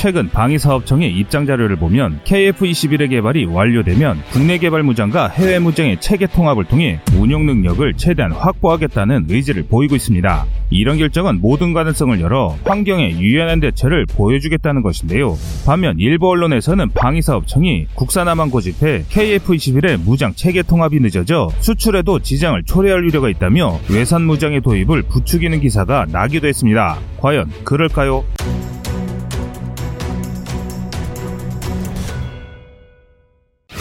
최근 방위사업청의 입장 자료를 보면 KF-21의 개발이 완료되면 국내 개발 무장과 해외 무장의 체계 통합을 통해 운용 능력을 최대한 확보하겠다는 의지를 보이고 있습니다. 이런 결정은 모든 가능성을 열어 환경에 유연한 대처를 보여주겠다는 것인데요. 반면 일부 언론에서는 방위사업청이 국산화만 고집해 KF-21의 무장 체계 통합이 늦어져 수출에도 지장을 초래할 우려가 있다며 외산 무장의 도입을 부추기는 기사가 나기도 했습니다. 과연 그럴까요?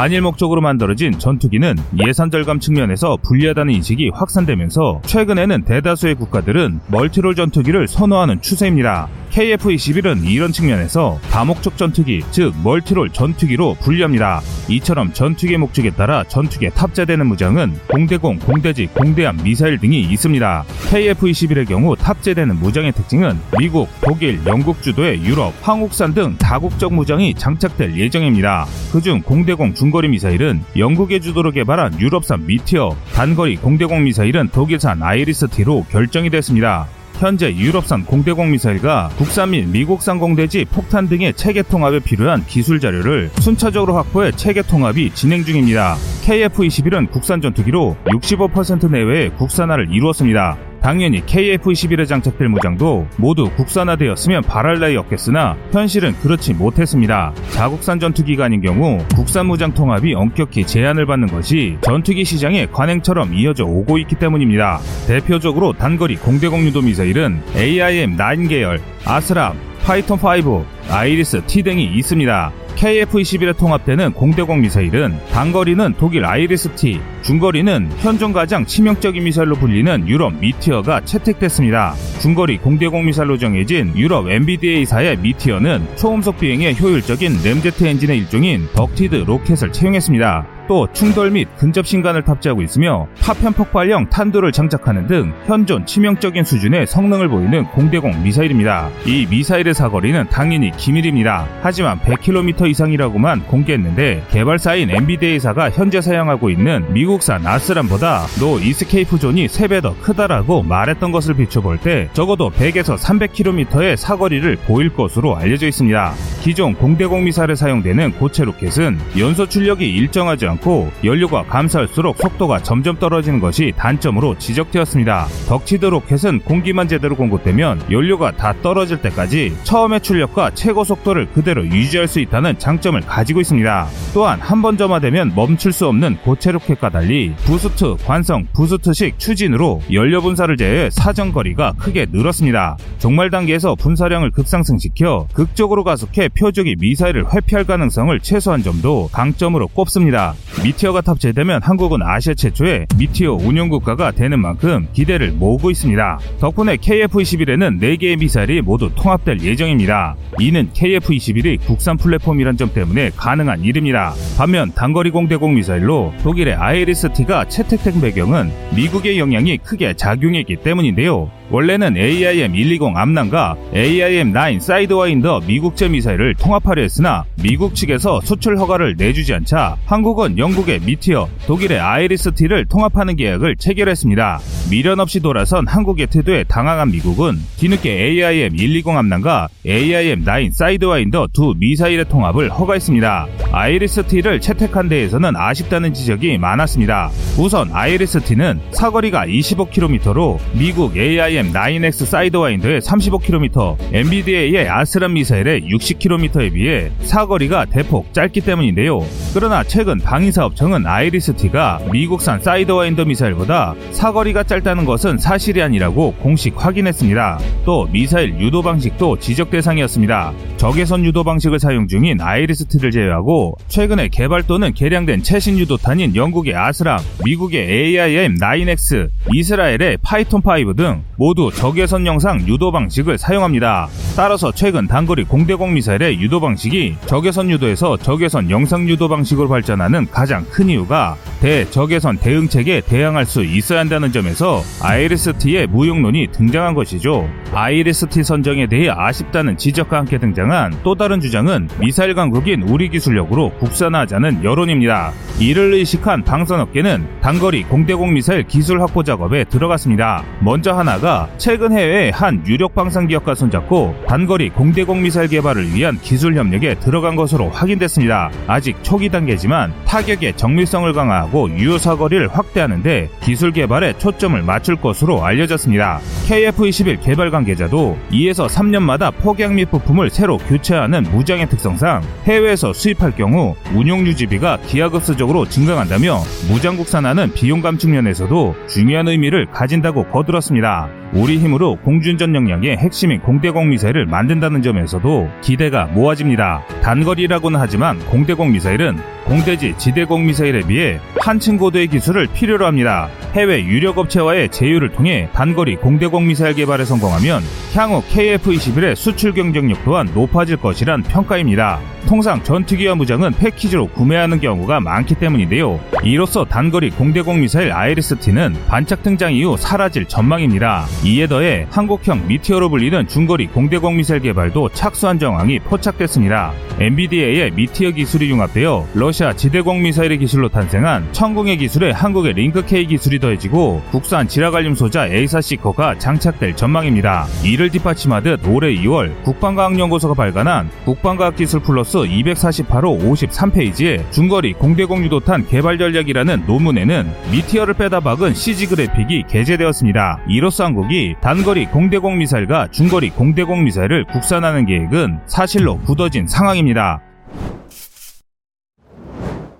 단일 목적으로 만들어진 전투기는 예산 절감 측면에서 불리하다는 인식이 확산되면서 최근에는 대다수의 국가들은 멀티롤 전투기를 선호하는 추세입니다. KF-21은 이런 측면에서 다목적 전투기, 즉 멀티롤 전투기로 분류합니다. 이처럼 전투기의 목적에 따라 한투기에 탑재되는 무장은 공대공, 공대지, 공대함, 미사일 등이 있습니다. KF-21의 경우 탑재되는 무장의 특징은 미국, 독일, 영국 주도의 유럽, 한국산 등 다국적 무장이 장착될 예정입니다. 그중 공대공 중거리 미사일은 영국의 주도로 개발한 유럽산 미티어, 단거리 공대공 미사일은 독일산 아이리스-T로 결정이 됐습니다. 현재 유럽산 공대공 미사일과 국산 및 미국산 공대지 폭탄 등의 체계 통합에 필요한 기술 자료를 순차적으로 확보해 체계 통합이 진행 중입니다. KF-21은 국산 전투기로 65% 내외의 국산화를 이루었습니다. 당연히 KF-21에 장착될 무장도 모두 국산화되었으면 바랄 나위 없겠으나 현실은 그렇지 못했습니다. 자국산 전투기가 아닌 경우 국산 무장 통합이 엄격히 제한을 받는 것이 전투기 시장의 관행처럼 이어져 오고 있기 때문입니다. 대표적으로 단거리 공대공 유도 미사일은 AIM-9 계열, 아스람, 파이톤5, 아이리스 T 등이 있습니다. KF-21에 통합되는 공대공 미사일은 단거리는 독일 아이리스-T, 중거리는 현존 가장 치명적인 미사일로 불리는 유럽 미티어가 채택됐습니다. 중거리 공대공 미사일로 정해진 유럽 MBDA사의 미티어는 초음속 비행에 효율적인 램제트 엔진의 일종인 ducted 로켓을 채용했습니다. 또 충돌 및 근접 신관을 탑재하고 있으며 파편 폭발형 탄두를 장착하는 등 현존 치명적인 수준의 성능을 보이는 공대공 미사일입니다. 이 미사일의 사거리는 당연히 기밀입니다. 하지만 100km 이상이라고만 공개했는데 개발사인 MBDA사가 현재 사용하고 있는 미국산 암람보다 no escape zone이 3배 더 크다라고 말했던 것을 비춰볼 때 적어도 100에서 300km의 사거리를 보일 것으로 알려져 있습니다. 기존 공대공 미사일에 사용되는 고체 로켓은 연소 출력이 일정하지 않고 않고 연료가 감소할수록 속도가 점점 떨어지는 것이 단점으로 지적되었습니다. ducted 로켓은 공기만 제대로 공급되면 연료가 다 떨어질 때까지 처음의 출력과 최고 속도를 그대로 유지할 수 있다는 장점을 가지고 있습니다. 또한 한 번 점화되면 멈출 수 없는 고체 로켓과 달리 boost, 관성, boost식 추진으로 연료 분사를 제어해 사정 거리가 크게 늘었습니다. 종말 단계에서 분사량을 급상승시켜 극적으로 가속해 표적이 미사일을 회피할 가능성을 최소화한 점도 강점으로 꼽습니다. 미티어가 탑재되면 한국은 아시아 최초의 미티어 운영국가가 되는 만큼 기대를 모으고 있습니다. 덕분에 KF-21에는 4개의 미사일이 모두 통합될 예정입니다. 이는 KF-21이 국산 플랫폼이란 점 때문에 가능한 일입니다. 반면 단거리 공대공 미사일로 독일의 아이리스-T가 채택된 배경은 미국의 영향이 크게 작용했기 때문인데요. 원래는 AIM-120 암난과 AIM-9 Sidewinder 미국제 미사일을 통합하려 했으나 미국 측에서 수출 허가를 내주지 않자 한국은 영국의 Meteor, 독일의 IRIS-T를 통합하는 계약을 체결했습니다. 미련 없이 돌아선 한국의 태도에 당황한 미국은 뒤늦게 AIM-120 암난과 AIM-9 Sidewinder 두 미사일의 통합을 허가했습니다. IRIS-T를 채택한 데에서는 아쉽다는 지적이 많았습니다. 우선 IRIS-T는 사거리가 25km로 미국 AIM IM-9X Sidewinder의 35km, MBDA의 ASRAAM 미사일의 60km에 비해 사거리가 대폭 짧기 때문인데요. 그러나 최근 방위사업청은 IRIS-T가 미국산 Sidewinder 미사일보다 사거리가 짧다는 것은 사실이 아니라고 공식 확인했습니다. 또 미사일 유도 방식도 지적 대상이었습니다. 적외선 유도 방식을 사용 중인 IRIS-T를 제외하고 최근에 개발 또는 개량된 최신 유도탄인 영국의 ASRAAM, 미국의 AIM-9X, 이스라엘의 파이톤5 등 모두 적외선 영상 유도 방식을 사용합니다. 따라서 최근 단거리 공대공 미사일의 유도 방식이 적외선 유도에서 적외선 영상 유도 방식 방식으로 발전하는 가장 큰 이유가 대적외선 대응책에 대항할 수 있어야 한다는 점에서 IRST의 무용론이 등장한 것이죠. IRST 선정에 대해 아쉽다는 지적과 함께 등장한 또 다른 주장은 미사일 강국인 우리 기술력으로 국산화하자는 여론입니다. 이를 의식한 방산업계는 단거리 공대공 미사일 기술 확보 작업에 들어갔습니다. 먼저 하나가 최근 해외의 한 유력 방산 기업과 손잡고 단거리 공대공 미사일 개발을 위한 기술 협력에 들어간 것으로 확인됐습니다. 아직 초기 단계지만 타격의 정밀성을 강화하고 유효 사거리를 확대하는데 기술 개발에 초점을 맞출 것으로 알려졌습니다. KF-21 개발 관계자도 2에서 3년마다 폭약 및 부품을 새로 교체하는 무장의 특성상 해외에서 수입할 경우 운용 유지비가 기하급수적으로 증강한다며 무장 국산화는 비용 감축 면에서도 중요한 의미를 가진다고 거들었습니다. 우리 힘으로 공준전 역량의 핵심인 공대공 미사일을 만든다는 점에서도 기대가 모아집니다. 단거리라고는 하지만 공대공 미사일은 공대지 지대공 미사일에 비해 한층 고도의 기술을 필요로 합니다. 해외 유력 업체와의 제휴를 통해 단거리 공대공 미사일 개발에 성공하면 향후 KF-21의 수출 경쟁력 또한 높아질 것이란 평가입니다. 통상 전투기와 무장은 패키지로 구매하는 경우가 많기 때문인데요. 이로써 단거리 공대공 미사일 IRIS-T는 반짝 등장 이후 사라질 전망입니다. 이에 더해 한국형 Meteor로 불리는 중거리 공대공 미사일 개발도 착수한 정황이 포착됐습니다. MBDA의 Meteor 기술이 융합되어 러시아 지대공 미사일의 기술로 탄생한 천궁의 기술에 한국의 Link K 기술이 더해지고 국산 지라갈륨 소자 A4C커가 장착될 전망입니다. 이를 뒷받침하듯 올해 2월 국방과학연구소가 발간한 국방과학기술 플러스 248호 53페이지에 중거리 공대공 유도탄 개발 전략이라는 논문에는 Meteor를 빼다 박은 CG 그래픽이 게재되었습니다. 이로써 한국이 단거리 공대공 미사일과 중거리 공대공 미사일을 국산하는 계획은 사실로 굳어진 상황입니다.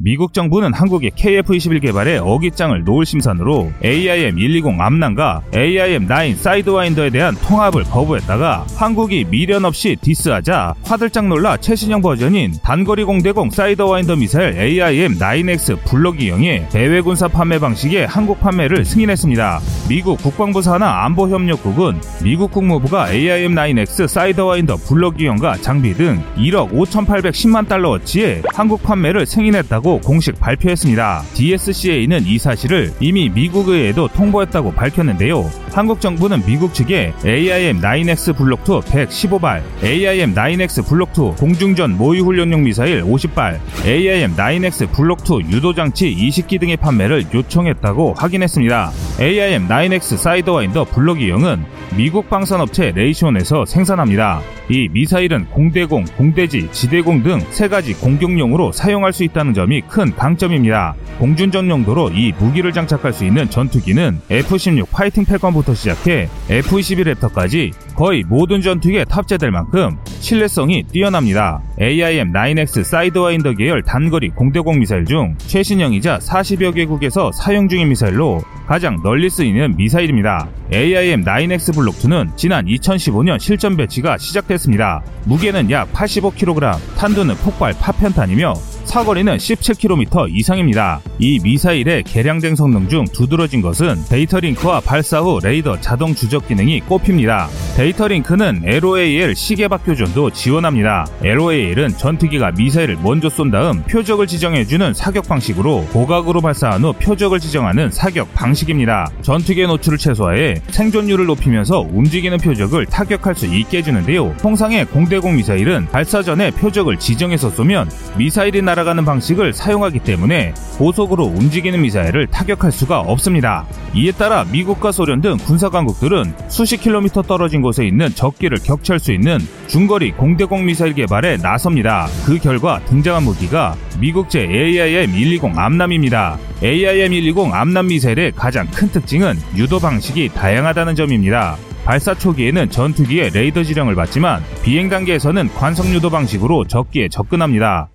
미국 정부는 한국의 KF-21 개발에 어깃장을 놓을 심산으로 AIM-120 암난과 AIM-9 Sidewinder에 대한 통합을 거부했다가 한국이 미련 없이 디스하자 화들짝 놀라 최신형 버전인 단거리 공대공 Sidewinder 미사일 AIM-9X Block 2형의 대외 군사 판매 방식의 한국 판매를 승인했습니다. 미국 국방부 산하 안보협력국은 미국 국무부가 AIM-9X Sidewinder Block 2형과 장비 등 1억 5,810만 달러어치의 한국 판매를 승인했다고 공식 발표했습니다. DSCA는 이 사실을 이미 미국 의회에도 통보했다고 밝혔는데요. 한국 정부는 미국 측에 AIM-9X Block 2 115발, AIM-9X Block 2 공중전 모의훈련용 미사일 50발, AIM-9X Block 2 유도장치 20기 등의 판매를 요청했다고 확인했습니다. AIM-9X Sidewinder Block 2형은 미국 방산업체 Raytheon에서 생산합니다. 이 미사일은 공대공, 공대지, 지대공 등 세 가지 공격용으로 사용할 수 있다는 점이 큰 강점입니다. 공중전 용도로 이 무기를 장착할 수 있는 전투기는 F-16 Fighting Falcon부터 시작해 F-21 랩터까지 거의 모든 전투기에 탑재될 만큼 신뢰성이 뛰어납니다. AIM-9X Sidewinder 계열 단거리 공대공 미사일 중 최신형이자 40여 개국에서 사용 중인 미사일로 가장 널리 쓰이는 미사일입니다. AIM-9X Block 2는 지난 2015년 실전 배치가 시작됐습니다. 무게는 약 85kg, 탄두는 폭발 파편탄이며 사거리는 17km 이상입니다. 이 미사일의 개량된 성능 중 두드러진 것은 data link와 발사 후 레이더 자동 추적 기능이 꼽힙니다. data link는 LOAL 시계 밖 교전도 지원합니다. LOAL은 전투기가 미사일을 먼저 쏜 다음 표적을 지정해주는 사격 방식으로 고각으로 발사한 후 표적을 지정하는 사격 방식입니다. 전투기의 노출을 최소화해 생존율을 높이면서 움직이는 표적을 타격할 수 있게 해주는데요. 통상의 공대공 미사일은 발사 전에 표적을 지정해서 쏘면 미사일이 날아 날아가는 방식을 사용하기 때문에 고속으로 움직이는 미사일을 타격할 수가 없습니다. 이에 따라 미국과 소련 등 군사 강국들은 수십 킬로미터 떨어진 곳에 있는 적기를 격추할 수 있는 중거리 공대공 미사일 개발에 나섭니다. 그 결과 등장한 무기가 미국제 AIM-120 암남입니다. AIM-120 암남 미사일의 가장 큰 특징은 유도 방식이 다양하다는 점입니다. 발사 초기에는 전투기의 레이더 지령을 받지만 비행 단계에서는 관성 유도 방식으로 적기에 접근합니다.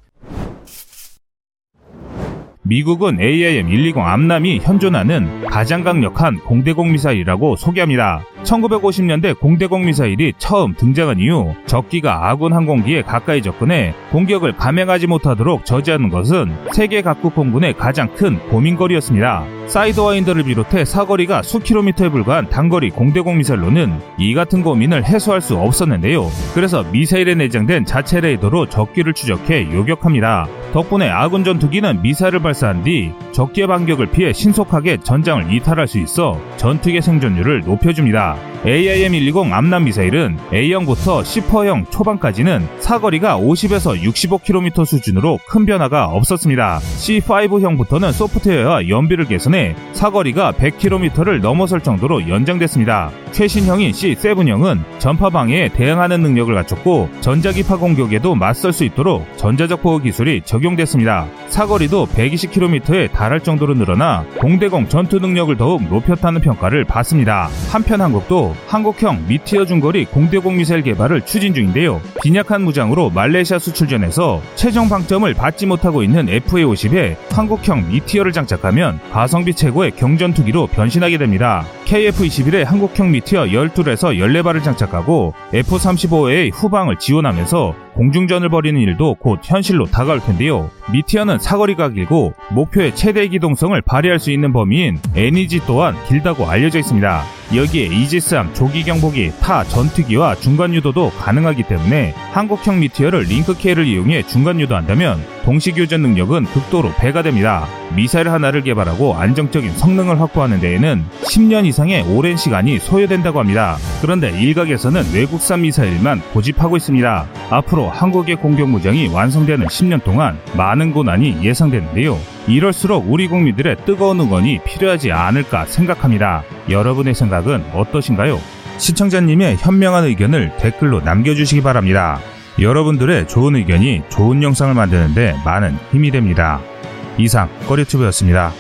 미국은 AIM-120 AMRAAM이 현존하는 가장 강력한 공대공 미사일이라고 소개합니다. 1950년대 공대공 미사일이 처음 등장한 이후 적기가 아군 항공기에 가까이 접근해 공격을 감행하지 못하도록 저지하는 것은 세계 각국 공군의 가장 큰 고민거리였습니다. Sidewinder를 비롯해 사거리가 수킬로미터에 불과한 단거리 공대공 미사일로는 이 같은 고민을 해소할 수 없었는데요. 그래서 미사일에 내장된 자체 레이더로 적기를 추적해 요격합니다. 덕분에 아군 전투기는 미사일을 발사한 뒤 적기의 반격을 피해 신속하게 전장을 이탈할 수 있어 전투기의 생존율을 높여줍니다. AIM-120 암남 미사일은 A형부터 10호형 초반까지는 사거리가 50에서 65km 수준으로 큰 변화가 없었습니다. C5형부터는 소프트웨어와 연비를 개선해 사거리가 100km를 넘어설 정도로 연장됐습니다. 최신형인 C7형은 전파 방해에 대응하는 능력을 갖췄고 전자기파 공격에도 맞설 수 있도록 전자적 보호 기술이 적용됐습니다. 사거리도 120km에 달할 정도로 늘어나 공대공 전투 능력을 더욱 높였다는 평가를 받습니다. 한편 한국 도 한국형 미티어 중거리 공대공 미사일 개발을 추진 중인데요. 빈약한 무장으로 말레이시아 수출전에서 최종 방점을 받지 못하고 있는 FA-50에 한국형 미티어를 장착하면 가성비 최고의 경전투기로 변신하게 됩니다. KF-21에 한국형 미티어 12에서 14발을 장착하고 F-35의 후방을 지원하면서 공중전을 벌이는 일도 곧 현실로 다가올 텐데요. 미티어는 사거리가 길고 목표의 최대 기동성을 발휘할 수 있는 범위인 NEG 또한 길다고 알려져 있습니다. 여기에 이지스함, 조기 경보기, 타 전투기와 중간 유도도 가능하기 때문에 한국형 미티어를 링크 K를 이용해 중간 유도한다면 동시 교전 능력은 극도로 배가 됩니다. 미사일 하나를 개발하고 안정적인 성능을 확보하는 데에는 10년 이상의 오랜 시간이 소요된다고 합니다. 그런데 일각에서는 외국산 미사일만 고집하고 있습니다. 앞으로 한국의 공격 무장이 완성되는 10년 동안 많은 고난이 예상되는데요. 이럴수록 우리 국민들의 뜨거운 응원이 필요하지 않을까 생각합니다. 여러분의 생각은 어떠신가요? 시청자님의 현명한 의견을 댓글로 남겨주시기 바랍니다. 여러분들의 좋은 의견이 좋은 영상을 만드는데 많은 힘이 됩니다. 이상 꺼리튜브였습니다.